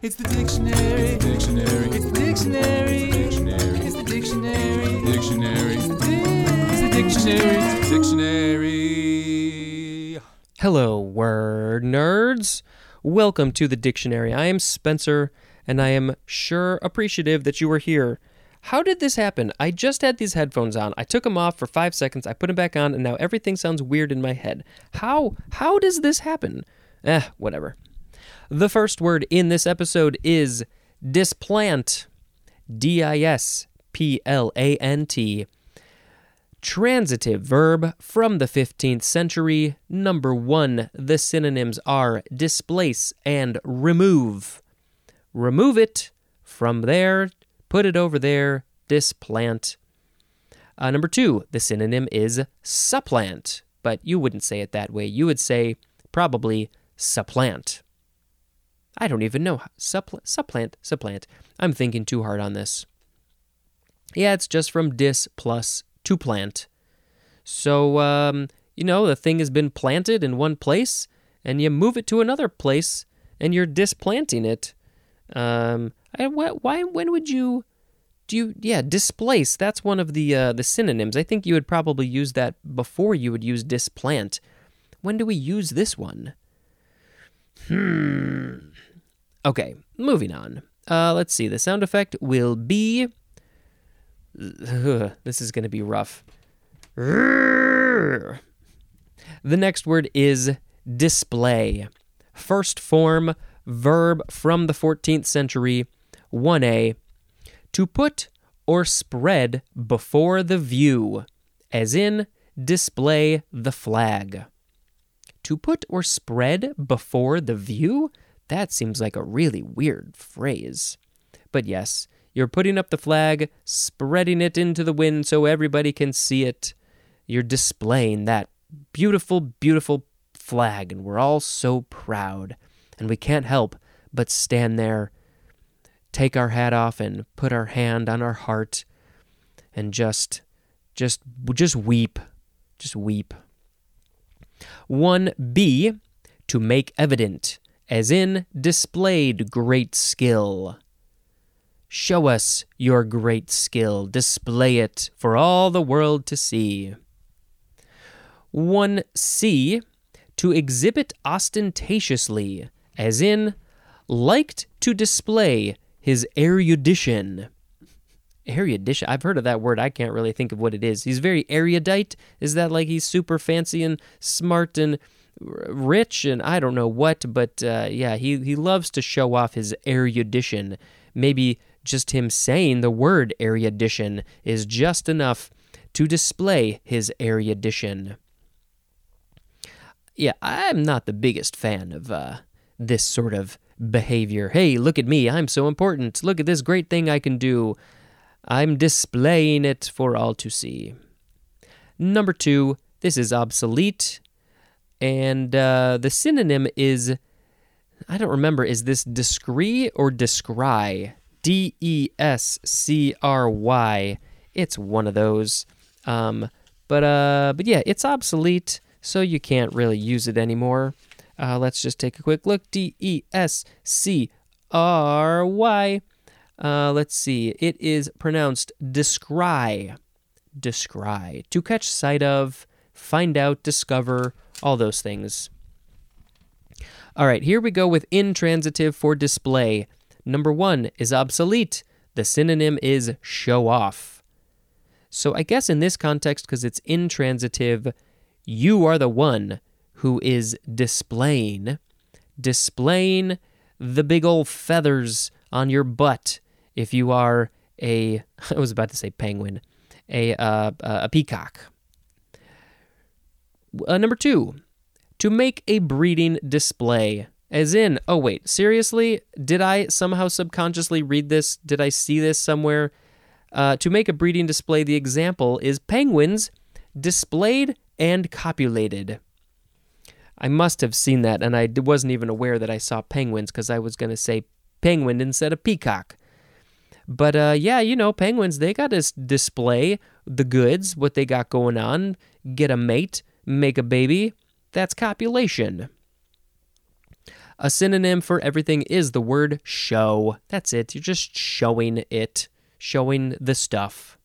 It's the dictionary. Dictionary. It's the dictionary. Dictionary. It's the dictionary. Dictionary. It's the dictionary. Dictionary. Hello, word nerds. Welcome to the dictionary. I am Spencer, and I am sure appreciative that you are here. How did this happen? I just had these headphones on. I took them off for five seconds. I put them back on, and now everything sounds weird in my head. How? How does this happen? Eh, whatever. The first word in this episode is displant. D I S P L A N T. Transitive verb from the 15th century. Number one, the synonyms are displace and remove. Remove it from there, put it over there, displant. Uh, number two, the synonym is supplant, but you wouldn't say it that way. You would say probably supplant. I don't even know. Suppl- supplant, supplant. I'm thinking too hard on this. Yeah, it's just from dis plus to plant. So, um, you know, the thing has been planted in one place, and you move it to another place, and you're displanting it. Um, why? When would you? Do you? Yeah, displace. That's one of the uh, the synonyms. I think you would probably use that before you would use displant. When do we use this one? Hmm. Okay, moving on. Uh, let's see. The sound effect will be. Ugh, this is going to be rough. The next word is display. First form, verb from the 14th century, 1a. To put or spread before the view, as in display the flag. To put or spread before the view? That seems like a really weird phrase. But yes, you're putting up the flag, spreading it into the wind so everybody can see it. You're displaying that beautiful, beautiful flag, and we're all so proud. And we can't help but stand there, take our hat off, and put our hand on our heart, and just, just, just weep. Just weep. 1b, to make evident as in displayed great skill. Show us your great skill, display it for all the world to see. 1c, to exhibit ostentatiously, as in liked to display his erudition. Erudition, I've heard of that word. I can't really think of what it is. He's very erudite. Is that like he's super fancy and smart and rich and I don't know what, but uh, yeah, he, he loves to show off his erudition. Maybe just him saying the word erudition is just enough to display his erudition. Yeah, I'm not the biggest fan of uh, this sort of behavior. Hey, look at me, I'm so important. Look at this great thing I can do. I'm displaying it for all to see. Number two, this is obsolete and uh, the synonym is I don't remember is this discree or descry D E S C R Y. It's one of those. Um, but uh but yeah it's obsolete so you can't really use it anymore. Uh, let's just take a quick look. D E S C R Y. Uh, let's see. It is pronounced descry descry to catch sight of find out discover all those things. All right, here we go with intransitive for display. Number one is obsolete. The synonym is show off. So I guess in this context, because it's intransitive, you are the one who is displaying, displaying the big old feathers on your butt. If you are a, I was about to say penguin, a uh, a peacock. Uh, number two, to make a breeding display. As in, oh wait, seriously? Did I somehow subconsciously read this? Did I see this somewhere? Uh, to make a breeding display, the example is penguins displayed and copulated. I must have seen that, and I wasn't even aware that I saw penguins because I was going to say penguin instead of peacock. But uh, yeah, you know, penguins, they got to display the goods, what they got going on, get a mate, make a baby. That's copulation. A synonym for everything is the word show. That's it. You're just showing it, showing the stuff.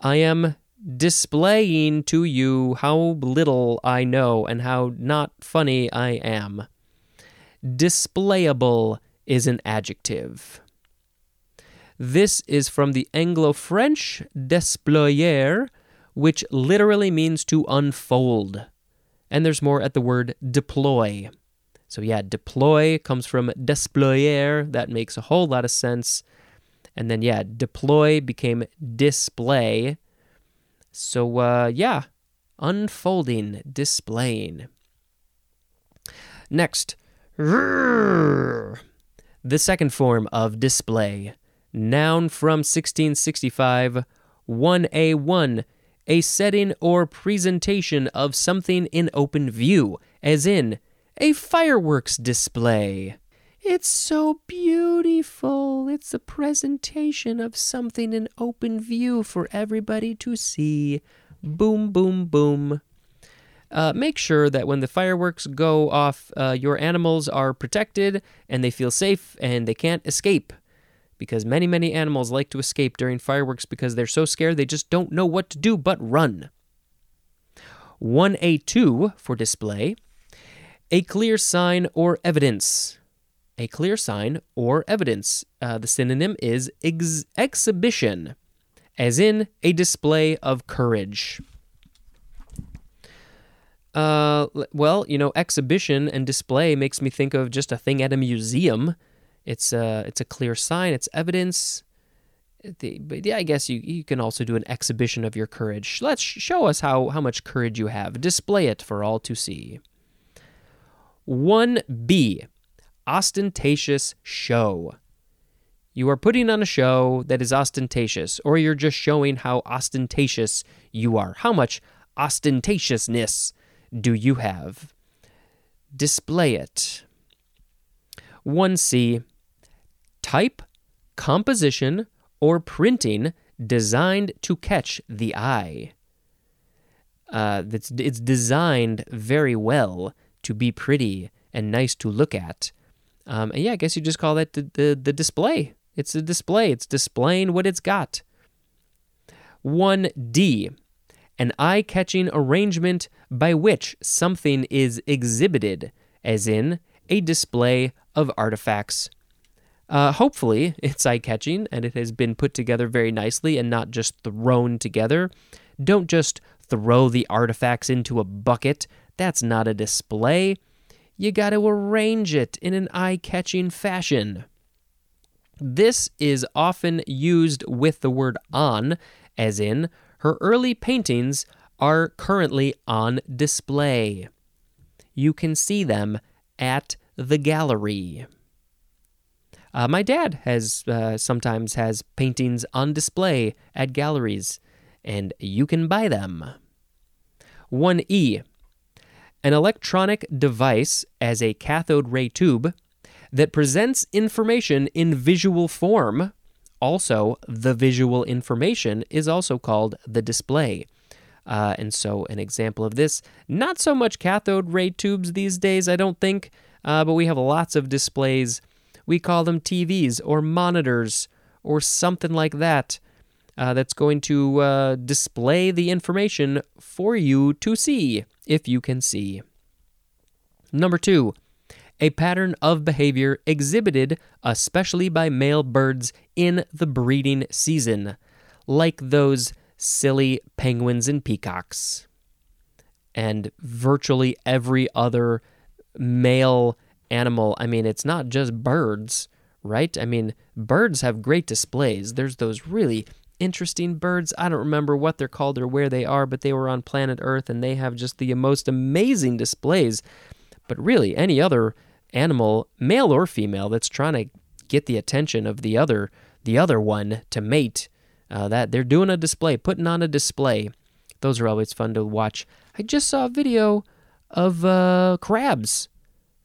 I am displaying to you how little I know and how not funny I am. Displayable is an adjective. This is from the Anglo French desployer, which literally means to unfold. And there's more at the word deploy. So, yeah, deploy comes from desployer. That makes a whole lot of sense. And then, yeah, deploy became display. So, uh, yeah, unfolding, displaying. Next, the second form of display. Noun from 1665, 1A1, a setting or presentation of something in open view, as in a fireworks display. It's so beautiful. It's a presentation of something in open view for everybody to see. Boom, boom, boom. Uh, make sure that when the fireworks go off, uh, your animals are protected and they feel safe and they can't escape. Because many, many animals like to escape during fireworks because they're so scared they just don't know what to do but run. 1A2 for display a clear sign or evidence. A clear sign or evidence. Uh, the synonym is ex- exhibition, as in a display of courage. Uh, well, you know, exhibition and display makes me think of just a thing at a museum. It's a it's a clear sign. It's evidence. The, but yeah, I guess you you can also do an exhibition of your courage. Let's show us how how much courage you have. Display it for all to see. 1B, ostentatious show. You are putting on a show that is ostentatious, or you're just showing how ostentatious you are. How much ostentatiousness do you have? Display it. 1C, type, composition, or printing designed to catch the eye. Uh, it's, it's designed very well to be pretty and nice to look at. Um, and yeah, I guess you just call that the, the, the display. It's a display, it's displaying what it's got. 1D, an eye catching arrangement by which something is exhibited, as in a display of artifacts. Uh, hopefully, it's eye catching and it has been put together very nicely and not just thrown together. Don't just throw the artifacts into a bucket that's not a display. You got to arrange it in an eye catching fashion. This is often used with the word on, as in, her early paintings are currently on display. You can see them at the gallery. Uh, my dad has uh, sometimes has paintings on display at galleries, and you can buy them. 1E an electronic device as a cathode ray tube that presents information in visual form. Also, the visual information is also called the display. Uh, and so, an example of this, not so much cathode ray tubes these days, I don't think, uh, but we have lots of displays. We call them TVs or monitors or something like that. Uh, that's going to uh, display the information for you to see if you can see. Number two, a pattern of behavior exhibited especially by male birds in the breeding season, like those silly penguins and peacocks. And virtually every other male animal. I mean, it's not just birds, right? I mean, birds have great displays. There's those really interesting birds. I don't remember what they're called or where they are, but they were on planet Earth and they have just the most amazing displays. But really, any other animal, male or female, that's trying to get the attention of the other, the other one to mate, uh, that they're doing a display, putting on a display. Those are always fun to watch. I just saw a video of uh, crabs.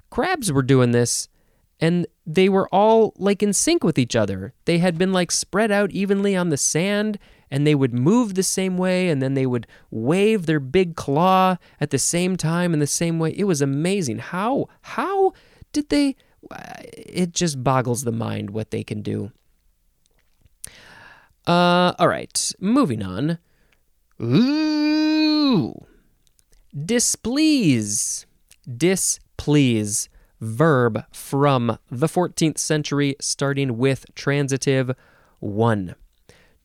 Crabs were doing this and they were all like in sync with each other. They had been like spread out evenly on the sand and they would move the same way and then they would wave their big claw at the same time in the same way. It was amazing. How how did they? It just boggles the mind what they can do. Uh, all right, moving on. Ooh, displease, displease, verb from the 14th century, starting with transitive one.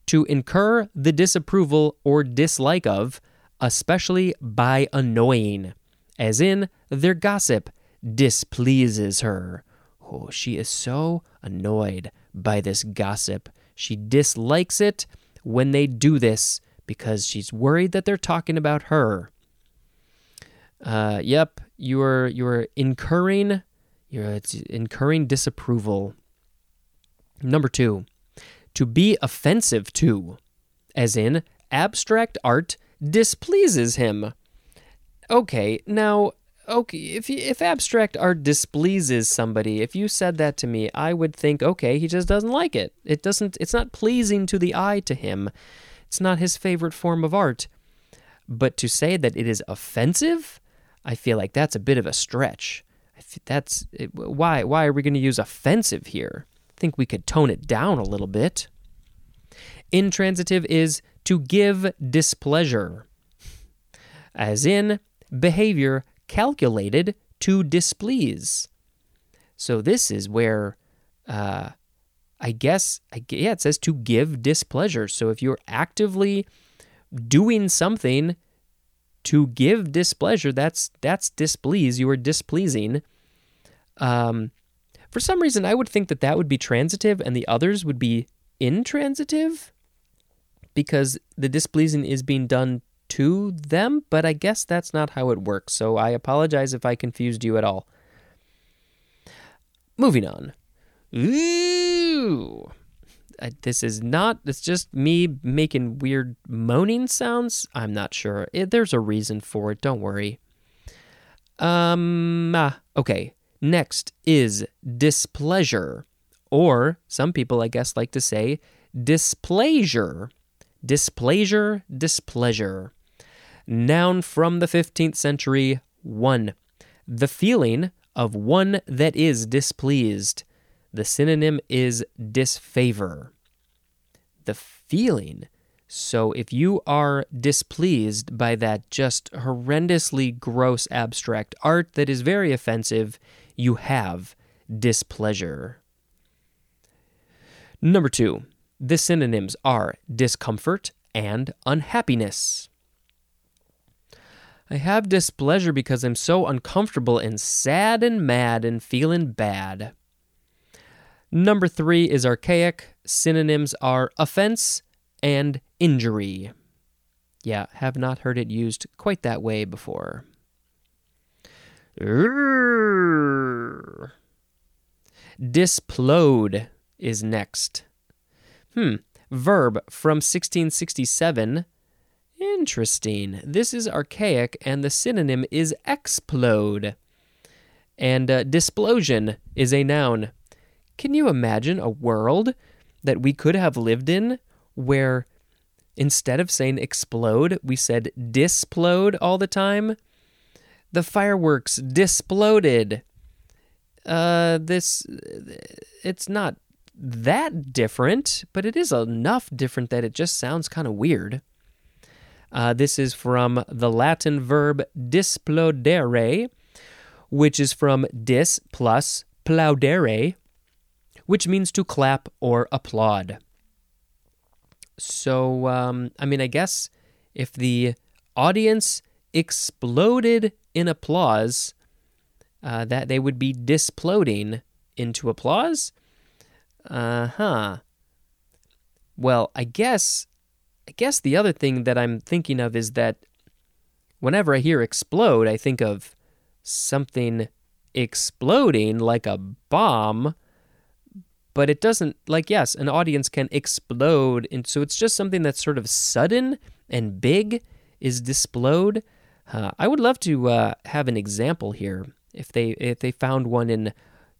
To incur the disapproval or dislike of, especially by annoying, as in their gossip displeases her. Oh, she is so annoyed by this gossip. She dislikes it when they do this because she's worried that they're talking about her. Uh, yep, you're you're incurring you're it's incurring disapproval. Number two, to be offensive to, as in abstract art displeases him. Okay, now okay, if if abstract art displeases somebody, if you said that to me, I would think, okay, he just doesn't like it. It doesn't it's not pleasing to the eye to him. It's not his favorite form of art. But to say that it is offensive, I feel like that's a bit of a stretch. That's why why are we going to use offensive here? I think we could tone it down a little bit. Intransitive is to give displeasure, as in behavior calculated to displease. So this is where, uh, I guess, yeah, it says to give displeasure. So if you're actively doing something to give displeasure, that's that's displease. You are displeasing. Um, for some reason, I would think that that would be transitive, and the others would be intransitive, because the displeasing is being done to them, but I guess that's not how it works, so I apologize if I confused you at all. Moving on. Ooh. This is not, it's just me making weird moaning sounds. I'm not sure. It, there's a reason for it, don't worry. Um, ah, okay. Next is displeasure, or some people, I guess, like to say displeasure. Displeasure, displeasure. Noun from the 15th century, one. The feeling of one that is displeased. The synonym is disfavor. The feeling. So if you are displeased by that just horrendously gross abstract art that is very offensive, you have displeasure. Number two, the synonyms are discomfort and unhappiness. I have displeasure because I'm so uncomfortable and sad and mad and feeling bad. Number three is archaic. Synonyms are offense and injury. Yeah, have not heard it used quite that way before. Displode is next. Hmm. Verb from 1667. Interesting. This is archaic, and the synonym is explode. And uh, displosion is a noun. Can you imagine a world that we could have lived in where instead of saying explode, we said displode all the time? The fireworks disploded. Uh, this, it's not that different, but it is enough different that it just sounds kind of weird. Uh, this is from the Latin verb displodere, which is from dis plus plaudere, which means to clap or applaud. So, um, I mean, I guess if the audience exploded in applause, uh, that they would be disploding into applause. Uh huh. Well, I guess, I guess the other thing that I'm thinking of is that whenever I hear explode, I think of something exploding like a bomb but it doesn't like yes an audience can explode and so it's just something that's sort of sudden and big is displode. Uh, i would love to uh, have an example here if they if they found one in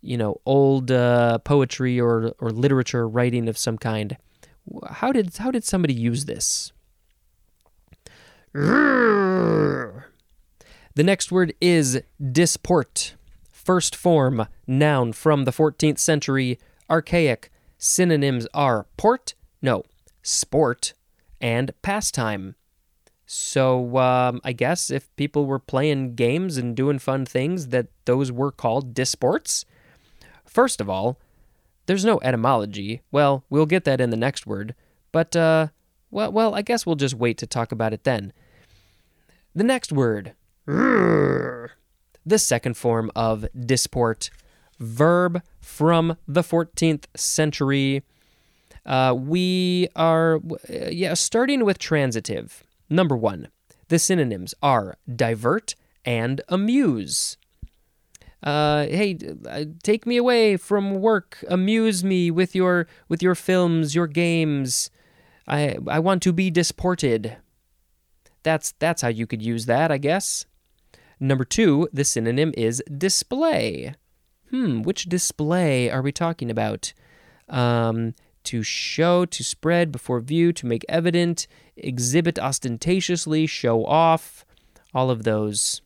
you know old uh, poetry or or literature writing of some kind. How did how did somebody use this? The next word is disport. First form, noun from the 14th century, archaic. Synonyms are port, no, sport, and pastime. So um, I guess if people were playing games and doing fun things, that those were called disports. First of all, there's no etymology. Well, we'll get that in the next word, but uh, well, well, I guess we'll just wait to talk about it then. The next word, the second form of disport, verb from the 14th century. Uh, we are, yeah, starting with transitive. Number one, the synonyms are divert and amuse. Uh, hey, uh, take me away from work. Amuse me with your with your films, your games. I I want to be disported. That's that's how you could use that, I guess. Number two, the synonym is display. Hmm, which display are we talking about? Um, to show, to spread before view, to make evident, exhibit ostentatiously, show off, all of those.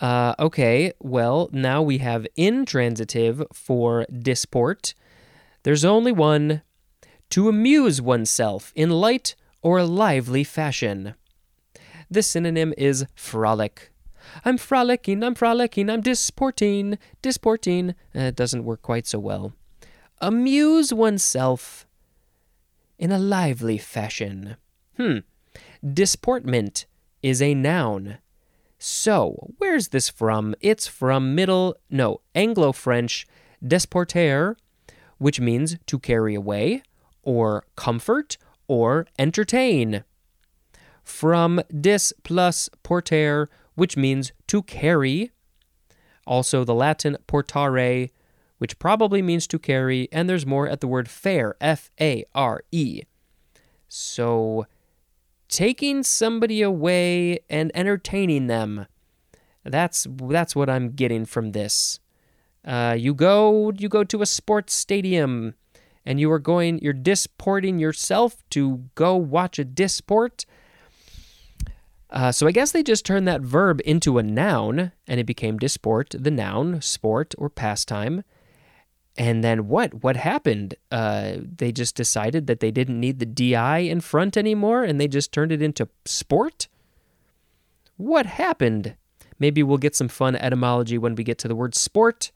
Uh, okay, well, now we have intransitive for disport. There's only one to amuse oneself in light or lively fashion. The synonym is frolic. I'm frolicking, I'm frolicking, I'm disporting, disporting. Uh, it doesn't work quite so well. Amuse oneself in a lively fashion. Hmm. Disportment is a noun. So, where's this from? It's from Middle, no, Anglo French desporter, which means to carry away, or comfort, or entertain. From dis plus portere, which means to carry. Also, the Latin portare, which probably means to carry, and there's more at the word fare, F A R E. So, taking somebody away and entertaining them. That's that's what I'm getting from this. Uh, you go you go to a sports stadium and you are going you're disporting yourself to go watch a disport. Uh, so I guess they just turned that verb into a noun and it became disport, the noun, sport or pastime. And then what? What happened? Uh, they just decided that they didn't need the DI in front anymore and they just turned it into sport? What happened? Maybe we'll get some fun etymology when we get to the word sport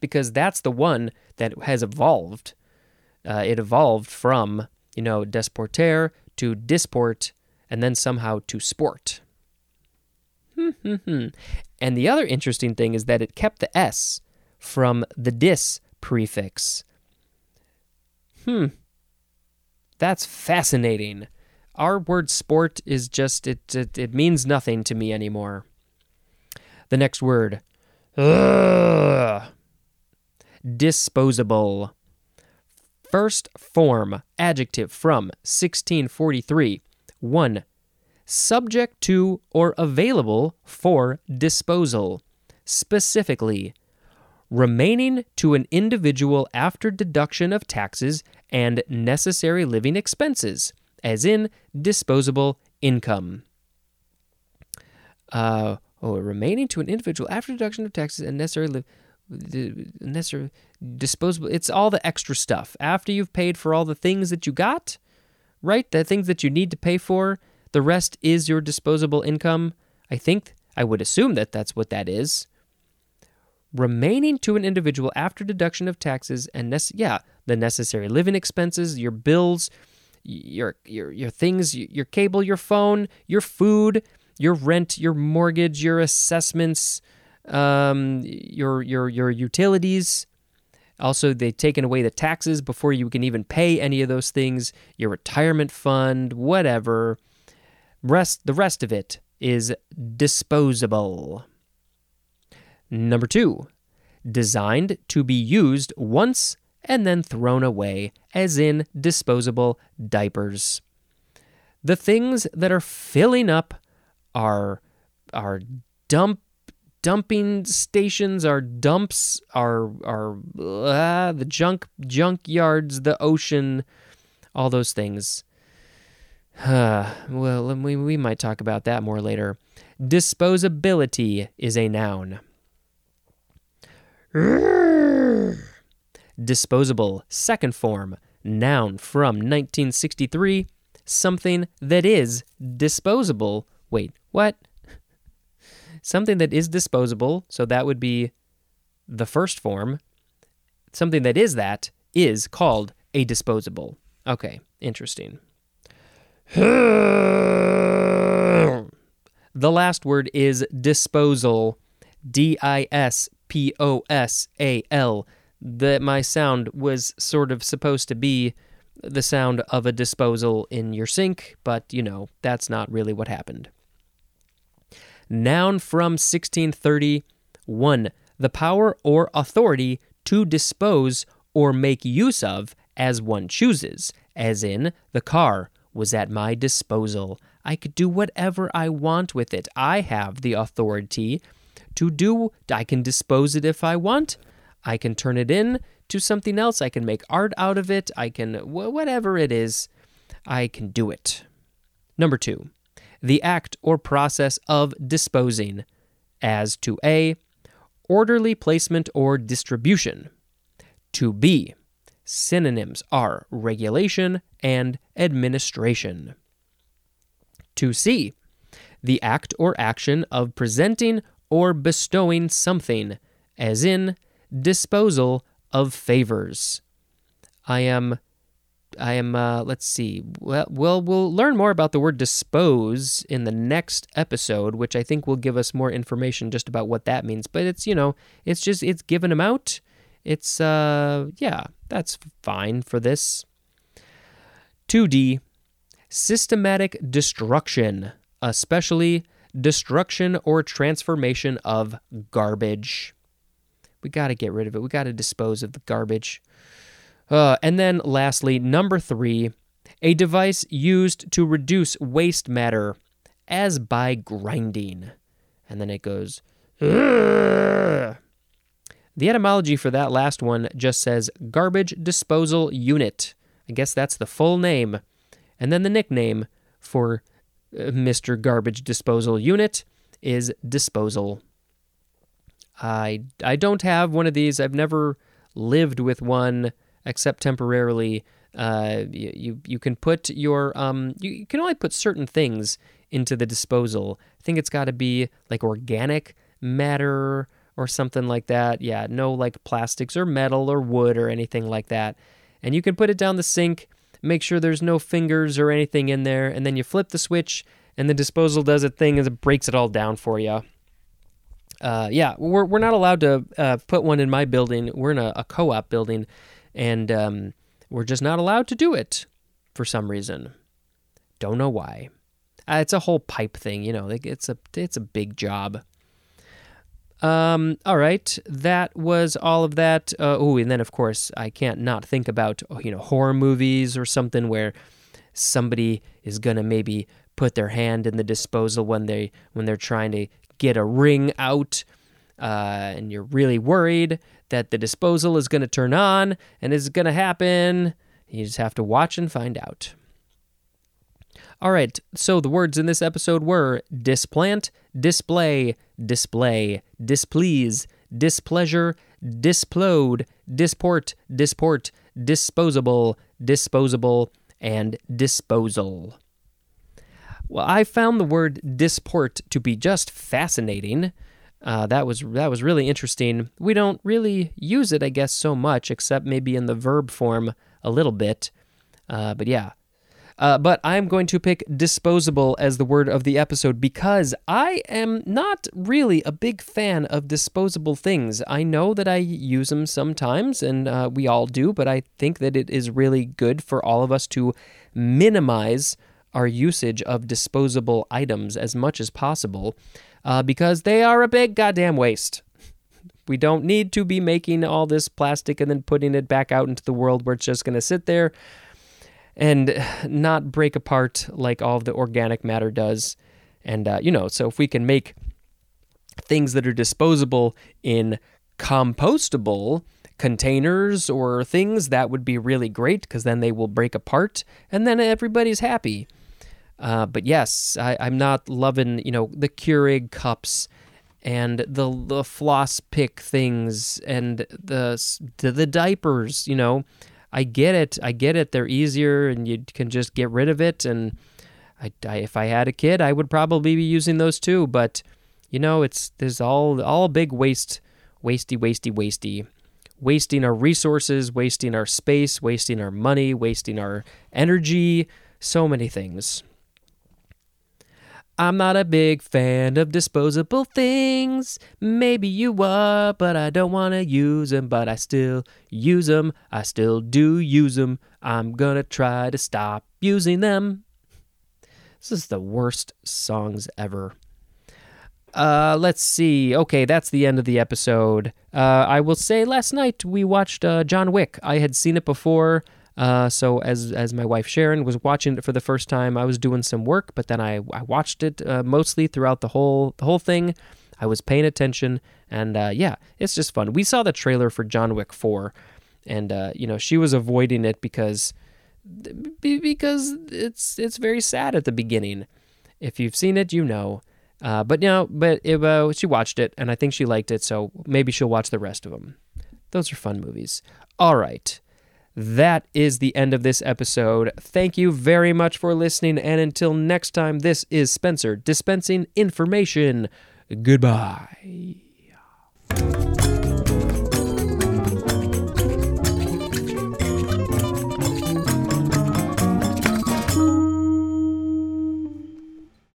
because that's the one that has evolved. Uh, it evolved from, you know, desporter to disport and then somehow to sport. Hmm, hmm, hmm. and the other interesting thing is that it kept the S from the dis prefix. Hmm. That's fascinating. Our word sport is just, it, it, it means nothing to me anymore. The next word. Ugh. Disposable. First form, adjective from 1643. 1. Subject to or available for disposal. Specifically, remaining to an individual after deduction of taxes and necessary living expenses, as in disposable income. Uh, oh, remaining to an individual after deduction of taxes and necessary live necessary disposable it's all the extra stuff after you've paid for all the things that you got right? The things that you need to pay for the rest is your disposable income. I think i would assume that that's what that is. Remaining to an individual after deduction of taxes and nece- yeah, the necessary living expenses, your bills, your your your things, your cable, your phone, your food, your rent, your mortgage, your assessments, um, your your your utilities. Also, they've taken away the taxes before you can even pay any of those things. Your retirement fund, whatever. Rest the rest of it is disposable. Number two, designed to be used once and then thrown away, as in disposable diapers. The things that are filling up are are dump dumping stations, our dumps, our our uh, the junk junk yards, the ocean, all those things. Uh, well, we, we might talk about that more later. Disposability is a noun. Disposable, second form, noun from 1963, something that is disposable. Wait, what? Something that is disposable, so that would be the first form. Something that is that is called a disposable. Okay, interesting. the last word is disposal. D I S P O S A L. That my sound was sort of supposed to be the sound of a disposal in your sink, but you know, that's not really what happened. Noun from 1631 1. The power or authority to dispose or make use of as one chooses, as in, the car was at my disposal. I could do whatever I want with it. I have the authority to do, I can dispose it if I want. I can turn it in to something else. I can make art out of it. I can, whatever it is, I can do it. Number two, the act or process of disposing as to A, orderly placement or distribution. To B, synonyms are regulation and administration. To C, the act or action of presenting or bestowing something, as in disposal of favors. I am I am uh, let's see. Well, well, we'll learn more about the word dispose in the next episode, which I think will give us more information just about what that means. But it's, you know, it's just it's giving them out. It's uh yeah, that's fine for this. 2D systematic destruction, especially destruction or transformation of garbage. We got to get rid of it. We got to dispose of the garbage. Uh, and then lastly, number three, a device used to reduce waste matter as by grinding. And then it goes. The etymology for that last one just says garbage disposal unit. I guess that's the full name. And then the nickname for uh, Mr. Garbage Disposal Unit is disposal. I I don't have one of these. I've never lived with one except temporarily. Uh, you, you can put your um you, you can only put certain things into the disposal. I think it's got to be like organic matter or something like that. Yeah, no like plastics or metal or wood or anything like that. And you can put it down the sink, make sure there's no fingers or anything in there, and then you flip the switch and the disposal does a thing and it breaks it all down for you. Uh, yeah, we're, we're not allowed to uh, put one in my building. We're in a, a co op building, and um, we're just not allowed to do it for some reason. Don't know why. Uh, it's a whole pipe thing, you know. It's a it's a big job. Um, all right, that was all of that. Uh, oh, and then of course I can't not think about oh, you know horror movies or something where somebody is gonna maybe put their hand in the disposal when they when they're trying to get a ring out, uh, and you're really worried that the disposal is gonna turn on and is gonna happen. You just have to watch and find out. All right, so the words in this episode were displant, display, display, displease, displeasure, displode, disport, disport, disposable, disposable, and disposal. Well, I found the word disport to be just fascinating. Uh, that was that was really interesting. We don't really use it, I guess, so much, except maybe in the verb form a little bit. Uh, but yeah, uh, but I'm going to pick disposable as the word of the episode because I am not really a big fan of disposable things. I know that I use them sometimes, and uh, we all do, but I think that it is really good for all of us to minimize our usage of disposable items as much as possible uh, because they are a big goddamn waste. We don't need to be making all this plastic and then putting it back out into the world where it's just going to sit there and not break apart like all of the organic matter does. And, uh, you know, so if we can make things that are disposable in compostable containers or things, that would be really great because then they will break apart and then everybody's happy. Uh, but yes, I, I'm not loving you know the Keurig cups and the the floss pick things and the the, the diapers. You know, I get it. I get it. They're easier and you can just get rid of it. And I, I if I had a kid, I would probably be using those too. But you know, it's there's all all big waste, wasty, wasty, wasty wasting our resources, wasting our space, wasting our money, wasting our energy, so many things. I'm not a big fan of disposable things. Maybe you are, but I don't want to use them, but I still use them. I still do use them. I'm gonna try to stop using them. This is the worst songs ever. Uh, let's see. Okay, that's the end of the episode. Uh, I will say last night we watched uh, John Wick. I had seen it before. Uh, so as as my wife Sharon was watching it for the first time, I was doing some work, but then I, I watched it uh, mostly throughout the whole the whole thing. I was paying attention, and uh, yeah, it's just fun. We saw the trailer for John Wick Four, and uh, you know she was avoiding it because because it's it's very sad at the beginning. If you've seen it, you know. Uh, but now, but uh, she watched it, and I think she liked it, so maybe she'll watch the rest of them. Those are fun movies. All right. That is the end of this episode. Thank you very much for listening, and until next time, this is Spencer dispensing information. Goodbye.